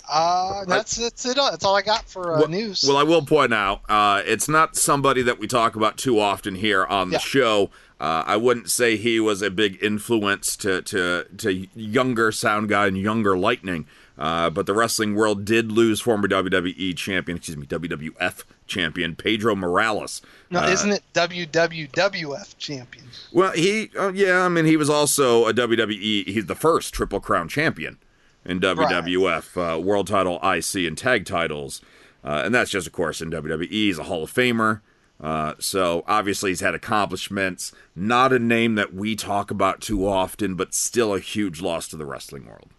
Uh, that's that's it. That's all I got for uh, well, news. Well, I will point out, uh, it's not somebody that we talk about too often here on the Yeah. show. Uh, I wouldn't say he was a big influence to to, to younger sound guy and younger Lightning. Uh, but the wrestling world did lose former WWE champion, excuse me, WWF champion Pedro Morales. no, Uh, isn't it WWWF champion? Well, he, uh, yeah, I mean, he was also a WWE. He's the first Triple Crown champion in WWF, uh, World Title, IC, and Tag titles, uh, and that's just, of course, in WWE. He's a Hall of Famer. Uh, so obviously he's had accomplishments. Not a name that we talk about too often, but still a huge loss to the wrestling world.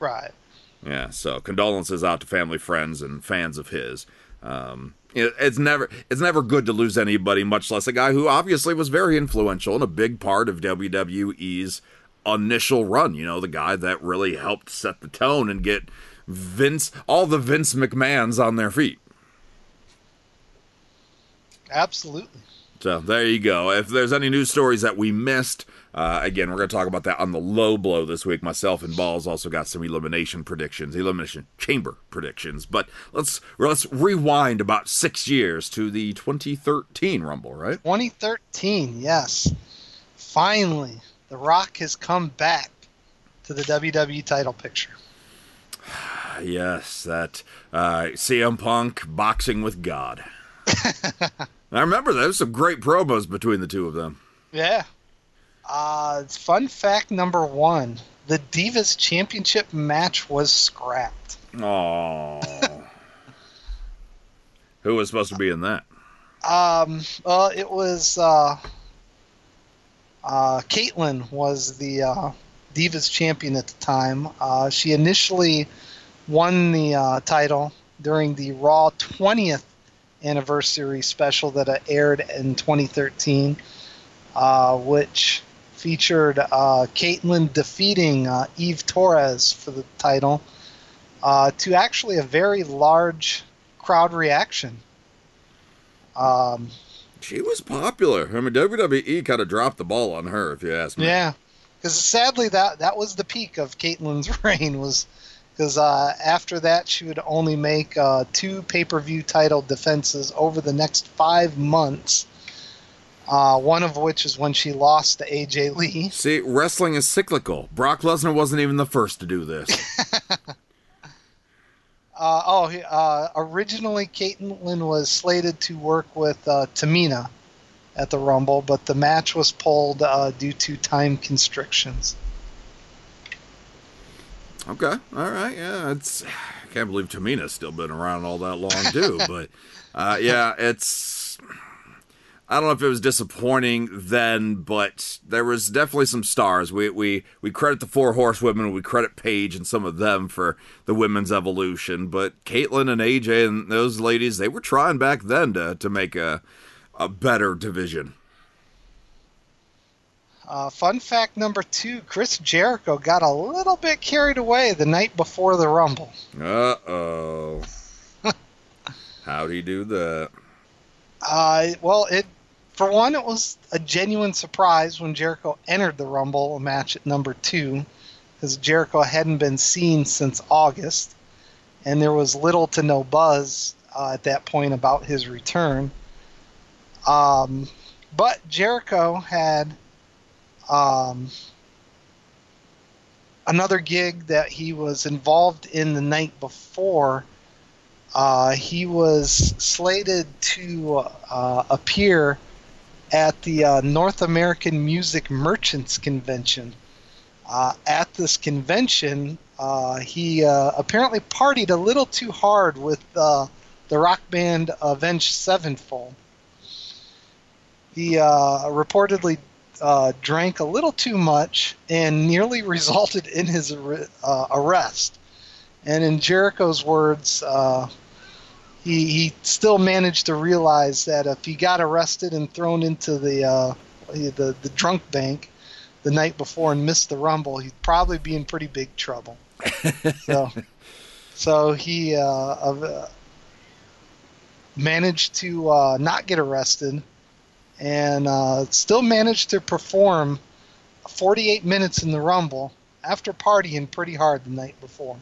Right. Yeah, so condolences out to family, friends, and fans of his. Um, it, it's never it's never good to lose anybody, much less a guy who obviously was very influential and a big part of WWE's initial run. You know, the guy that really helped set the tone and get Vince all the Vince McMahons on their feet. Absolutely. So there you go. If there's any news stories that we missed, uh, again, we're going to talk about that on the low blow this week. Myself and Balls also got some elimination predictions, elimination chamber predictions. But let's let's rewind about six years to the 2013 Rumble, right? 2013, yes. Finally, The Rock has come back to the WWE title picture. Yes, that uh, CM Punk boxing with God. I remember there was some great promos between the two of them. Yeah. Uh, fun fact number one the Divas Championship match was scrapped. Oh, who was supposed to be in that? Um, well, it was uh, uh, Kaitlyn was the uh, Divas champion at the time. Uh, she initially won the uh, title during the Raw 20th anniversary special that uh, aired in 2013, uh, which featured Kaitlyn defeating Eve Torres for the title to actually a very large crowd reaction. Um, She was popular. I mean, WWE kind of dropped the ball on her, if you ask me. Yeah, because sadly that that was the peak of Kaitlyn's reign was because uh, after that she would only make uh, two pay per view title defenses over the next five months. Uh, one of which is when she lost to AJ Lee. See, wrestling is cyclical. Brock Lesnar wasn't even the first to do this. Uh, oh, uh, originally Kaitlyn was slated to work with uh, Tamina at the Rumble, but the match was pulled uh, due to time constrictions. Okay, all right, yeah. It's I can't believe Tamina's still been around all that long too. but uh, yeah, it's I don't know if it was disappointing then, but there was definitely some stars. We we we credit the four horsewomen, we credit Paige and some of them for the women's evolution. But Kaitlyn and AJ and those ladies, they were trying back then to to make a a better division. Uh, fun fact number two Chris Jericho got a little bit carried away the night before the Rumble. Uh oh. How'd he do that? Uh, well, it for one, it was a genuine surprise when Jericho entered the Rumble match at number two, because Jericho hadn't been seen since August, and there was little to no buzz uh, at that point about his return. Um, but Jericho had um, another gig that he was involved in the night before. Uh, he was slated to uh, appear at the uh, North American Music Merchants Convention. Uh, at this convention, uh, he uh, apparently partied a little too hard with uh, the rock band Avenged Sevenfold. He reportedly drank a little too much and nearly resulted in his arrest. And in Jericho's words, he, he still managed to realize that if he got arrested and thrown into the, uh, the, the drunk bank the night before and missed the Rumble, he'd probably be in pretty big trouble. so, so he uh, uh, managed to uh, not get arrested and uh, still managed to perform 48 minutes in the Rumble after partying pretty hard the night before.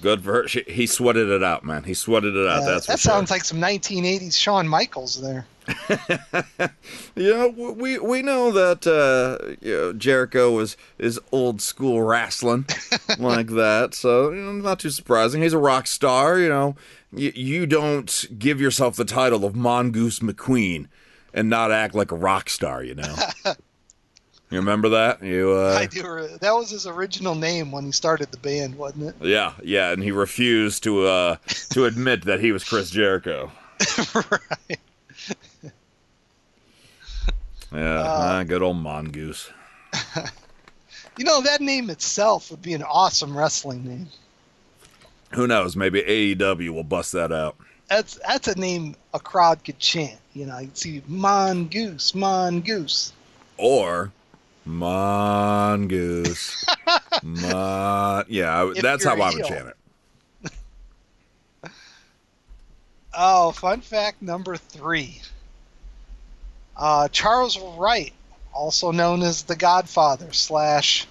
Good for her. He sweated it out, man. He sweated it out. Uh, that's that sure. sounds like some 1980s Shawn Michaels there. Yeah, we we know that uh, you know, Jericho was is old school wrestling like that, so you know, not too surprising. He's a rock star, you know. You, you don't give yourself the title of Mongoose McQueen and not act like a rock star, you know. you remember that? You uh, I do. That was his original name when he started the band, wasn't it? yeah, yeah, and he refused to uh, to admit that he was Chris Jericho. right. Yeah, ah, good old Mongoose. You know, that name itself would be an awesome wrestling name. Who knows? Maybe AEW will bust that out. That's that's a name a crowd could chant. You know, you'd see Mongoose, Mongoose. or mongoose. Mon- yeah, I- that's how I would chant it. Oh, fun fact number three. Uh, Charles Wright, also known as the Godfather slash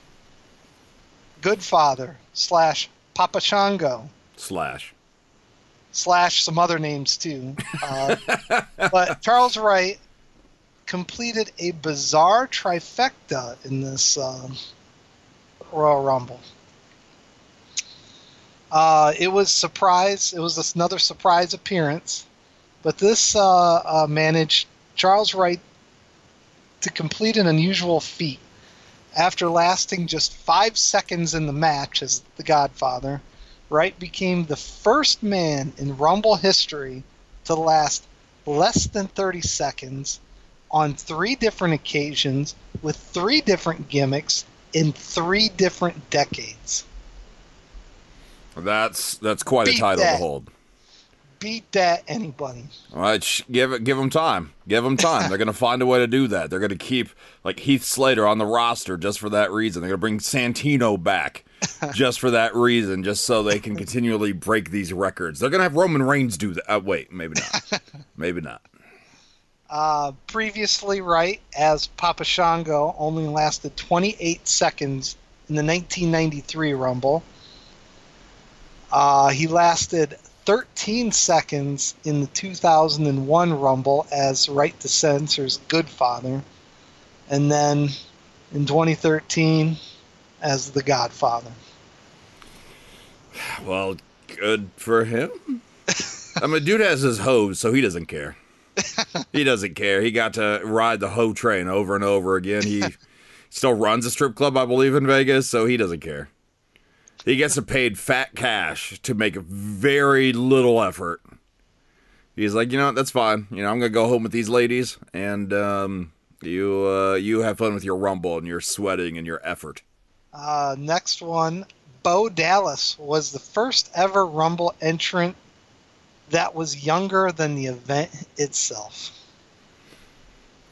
Goodfather slash Papa Shango Slash. slash some other names too. Uh, but Charles Wright completed a bizarre trifecta in this um, Royal Rumble. Uh, it was surprise. It was another surprise appearance, but this uh, uh, managed Charles Wright to complete an unusual feat. After lasting just five seconds in the match as the Godfather, Wright became the first man in Rumble history to last less than 30 seconds on three different occasions with three different gimmicks in three different decades. That's that's quite a Beat title to hold. Beat that anybody. All right, sh- give it, give them time. Give them time. They're gonna find a way to do that. They're gonna keep like Heath Slater on the roster just for that reason. They're gonna bring Santino back just for that reason, just so they can continually break these records. They're gonna have Roman Reigns do that. Uh, wait, maybe not. maybe not. Uh, previously, Wright, as Papa Shango only lasted 28 seconds in the 1993 Rumble. Uh, he lasted 13 seconds in the 2001 Rumble as Right to Censor's Good Father. And then in 2013 as The Godfather. Well, good for him. I mean, dude has his hose, so he doesn't care. he doesn't care. He got to ride the hoe train over and over again. He still runs a strip club, I believe, in Vegas, so he doesn't care. He gets paid fat cash to make very little effort. He's like, you know, what, that's fine. You know, I'm gonna go home with these ladies, and um, you uh, you have fun with your rumble and your sweating and your effort. Uh, next one, Bo Dallas was the first ever Rumble entrant that was younger than the event itself.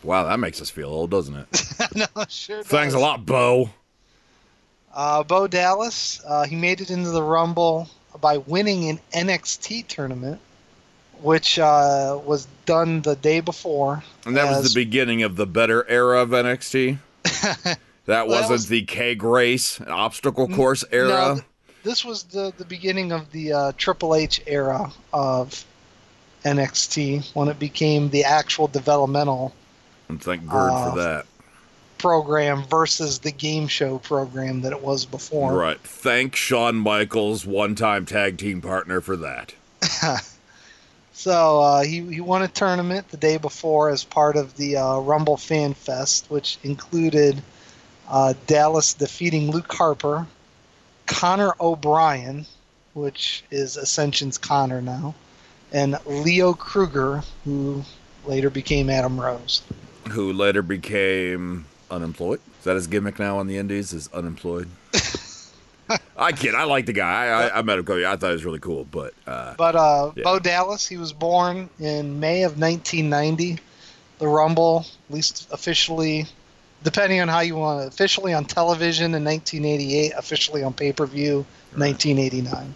Wow, that makes us feel old, doesn't it? no, sure. Thanks a lot, Bo. Uh, Bo Dallas, uh, he made it into the Rumble by winning an NXT tournament, which uh, was done the day before. And that was the beginning of the better era of NXT. That Well, wasn't was- the keg race, obstacle course era. No, this was the, the beginning of the uh, Triple H era of NXT when it became the actual developmental and thank Gerd uh, for that. program versus the game show program that it was before. Right. Thank Shawn Michaels, one time tag team partner, for that. So uh, he, he won a tournament the day before as part of the uh, Rumble Fan Fest, which included uh, Dallas defeating Luke Harper, Connor O'Brien, which is Ascension's Connor now, and Leo Kruger, who later became Adam Rose. Who later became unemployed. Is that his gimmick now on the Indies? Is unemployed? I kid. I like the guy. I, I, I met him. I thought he was really cool. But uh, But uh, Yeah. Bo Dallas, he was born in May of 1990. The Rumble, at least officially, depending on how you want it, officially on television in 1988, officially on pay per view 1989.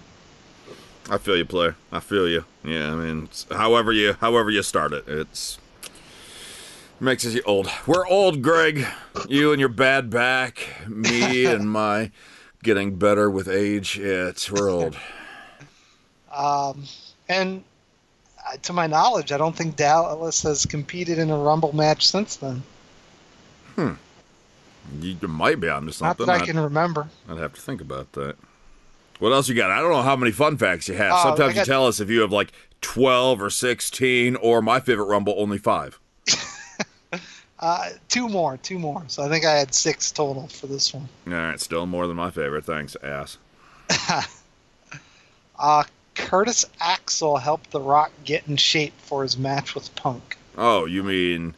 I feel you, player. I feel you. Yeah, I mean, however you however you start it, it's makes us old. We're old, Gregg. You and your bad back, me and my getting better with age. It's we're old. Um, and uh, to my knowledge, I don't think Dallas has competed in a Rumble match since then. You might be onto something. Not that I I'd, can remember. I'd have to think about that. What else you got? I don't know how many fun facts you have. Oh, Sometimes I you tell us if you have like twelve or sixteen, or my favorite Rumble, only five. Uh, two more, two more. So I think I had six total for this one. All right, still more than my favorite. Thanks, ass. Uh, Curtis Axel helped The Rock get in shape for his match with Punk. Oh, you mean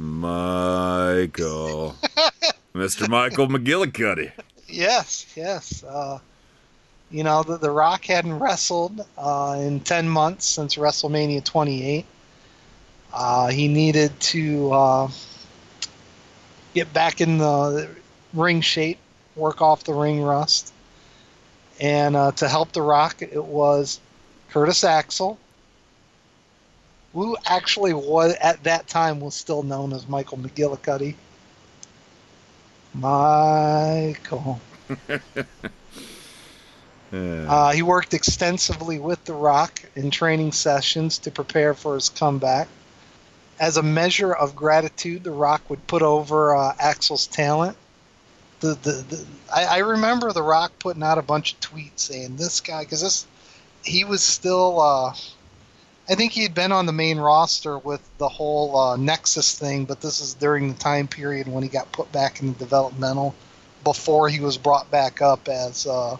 Michael. Mr. Michael McGillicutty. Yes, yes. Uh, you know, the, the Rock hadn't wrestled uh, in 10 months since WrestleMania 28. Uh, he needed to uh, get back in the ring shape, work off the ring rust. And uh, to help The Rock, it was Curtis Axel, who actually was at that time was still known as Michael McGillicutty. Michael. Uh, he worked extensively with The Rock in training sessions to prepare for his comeback. As a measure of gratitude, The Rock would put over uh, Axel's talent. The, the, the I, I remember The Rock putting out a bunch of tweets saying this guy because this he was still uh, I think he had been on the main roster with the whole uh, Nexus thing, but this is during the time period when he got put back in the developmental before he was brought back up as uh,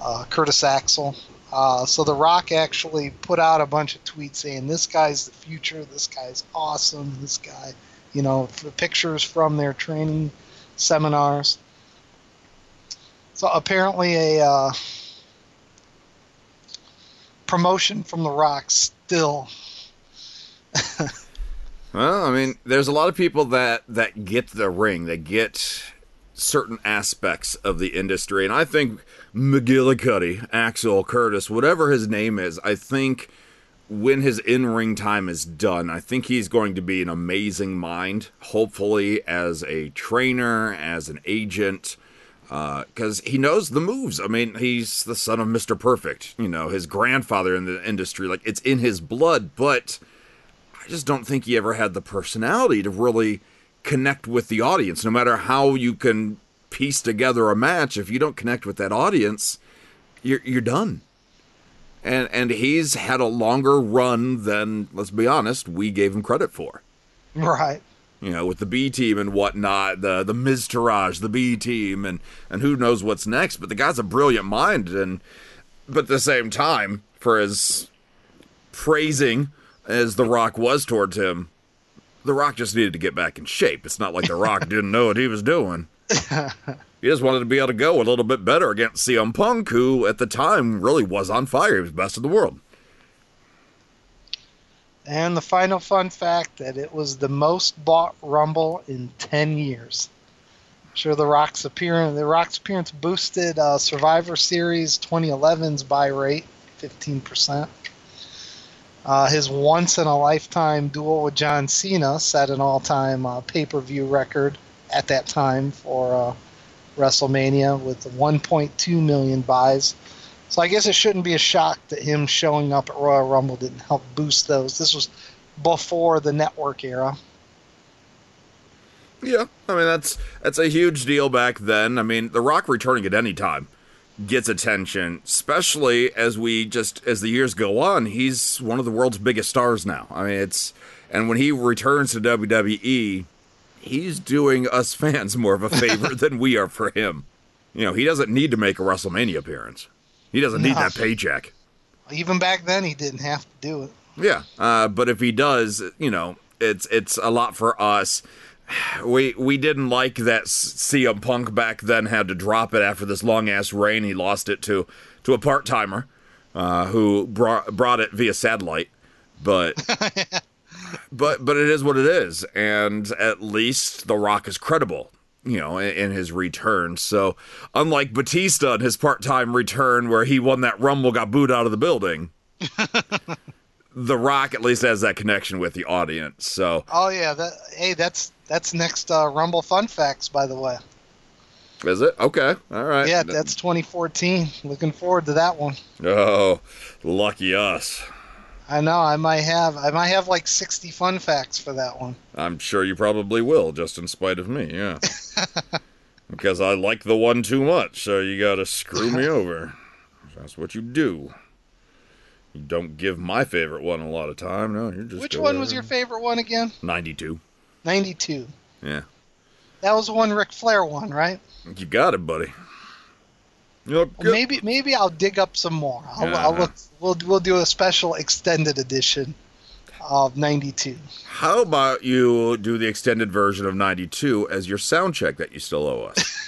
uh, Curtis Axel. Uh, so The Rock actually put out a bunch of tweets saying, "This guy's the future. This guy's awesome. This guy, you know, pictures from their training seminars." So apparently, a uh, promotion from The Rock still. Well, I mean, there's a lot of people that that get the ring, they get certain aspects of the industry, and I think McGillicutty, Axel Curtis, whatever his name is, I think when his in ring time is done, I think he's going to be an amazing mind, hopefully, as a trainer, as an agent, Uh, because he knows the moves. I mean, he's the son of Mr. Perfect, you know, his grandfather in the industry. Like, it's in his blood, but I just don't think he ever had the personality to really connect with the audience. No matter how you can piece together a match, if you don't connect with that audience, you're, you're done and and he's had a longer run than let's be honest we gave him credit for Right. You know with the b team and whatnot the the Miz the b team and and who knows what's next but the guy's a brilliant mind and but at the same time for as praising as the rock was towards him the rock just needed to get back in shape it's not like the rock didn't know what he was doing he just wanted to be able to go a little bit better against CM Punk, who at the time really was on fire. He was best in the world. And the final fun fact that it was the most bought Rumble in 10 years. I'm sure the Rock's appearance the Rock's appearance boosted uh, Survivor Series 2011's buy rate 15%. Uh, his once in a lifetime duel with John Cena set an all time uh, pay per view record at that time for uh, WrestleMania with 1.2 million buys. So I guess it shouldn't be a shock that him showing up at Royal Rumble didn't help boost those. This was before the network era. Yeah, I mean that's that's a huge deal back then. I mean, The Rock returning at any time gets attention, especially as we just as the years go on. He's one of the world's biggest stars now. I mean, it's and when he returns to WWE, he's doing us fans more of a favor than we are for him. You know, he doesn't need to make a WrestleMania appearance. He doesn't need that paycheck. Even back then, he didn't have to do it. Yeah, uh, but if he does, you know, it's it's a lot for us. We we didn't like that CM Punk back then had to drop it after this long ass reign. He lost it to to a part timer uh, who brought brought it via satellite. But but but it is what it is, and at least The Rock is credible. You know, in, his return. So, unlike Batista in his part time return, where he won that Rumble, got booed out of the building, The Rock at least has that connection with the audience. So, Oh yeah, that hey, that's that's next uh, Rumble fun facts, by the way. is it okay? All right. Yeah, that's 2014. Looking forward to that one. oh, lucky us. I know I might have I might have like 60 fun facts for that one. I'm sure you probably will, just in spite of me. Yeah. because I like the one too much, so you got to screw me over. That's what you do. You don't give my favorite one a lot of time. No, you're just. Which one was your favorite one again? Ninety-two. 92. Yeah, That was the one Ric Flair one, right? you got it, buddy. Well, good. maybe maybe I'll dig up some more. I'll, Yeah. I'll look. We'll we'll do a special extended edition of 92. How about you do the extended version of 92 as your sound check that you still owe us?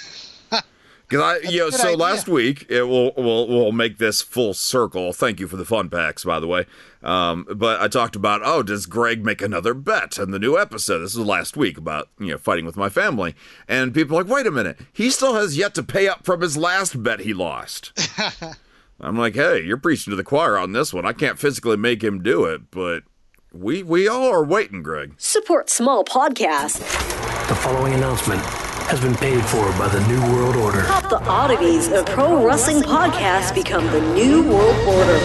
Because I, you know, so idea. last week it will will will make this full circle. Thank you for the fun packs, by the way. Um, but I talked about, oh, does Gregg make another bet in the new episode? This was last week about you know fighting with my family, and people are like, wait a minute, he still has yet to pay up from his last bet he lost. I'm like, hey, you're preaching to the choir on this one. I can't physically make him do it, but we we all are waiting, Gregg. Support small podcasts. The following announcement has been paid for by the New World Order. Help the oddities of pro wrestling podcasts become the new world order.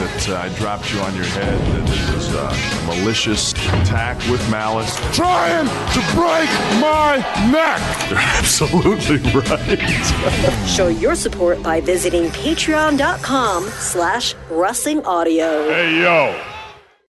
that uh, I dropped you on your head, that it was a malicious attack with malice. Trying to break my neck. You're absolutely right. Show your support by visiting patreon.com slash wrestling audio. hey, yo,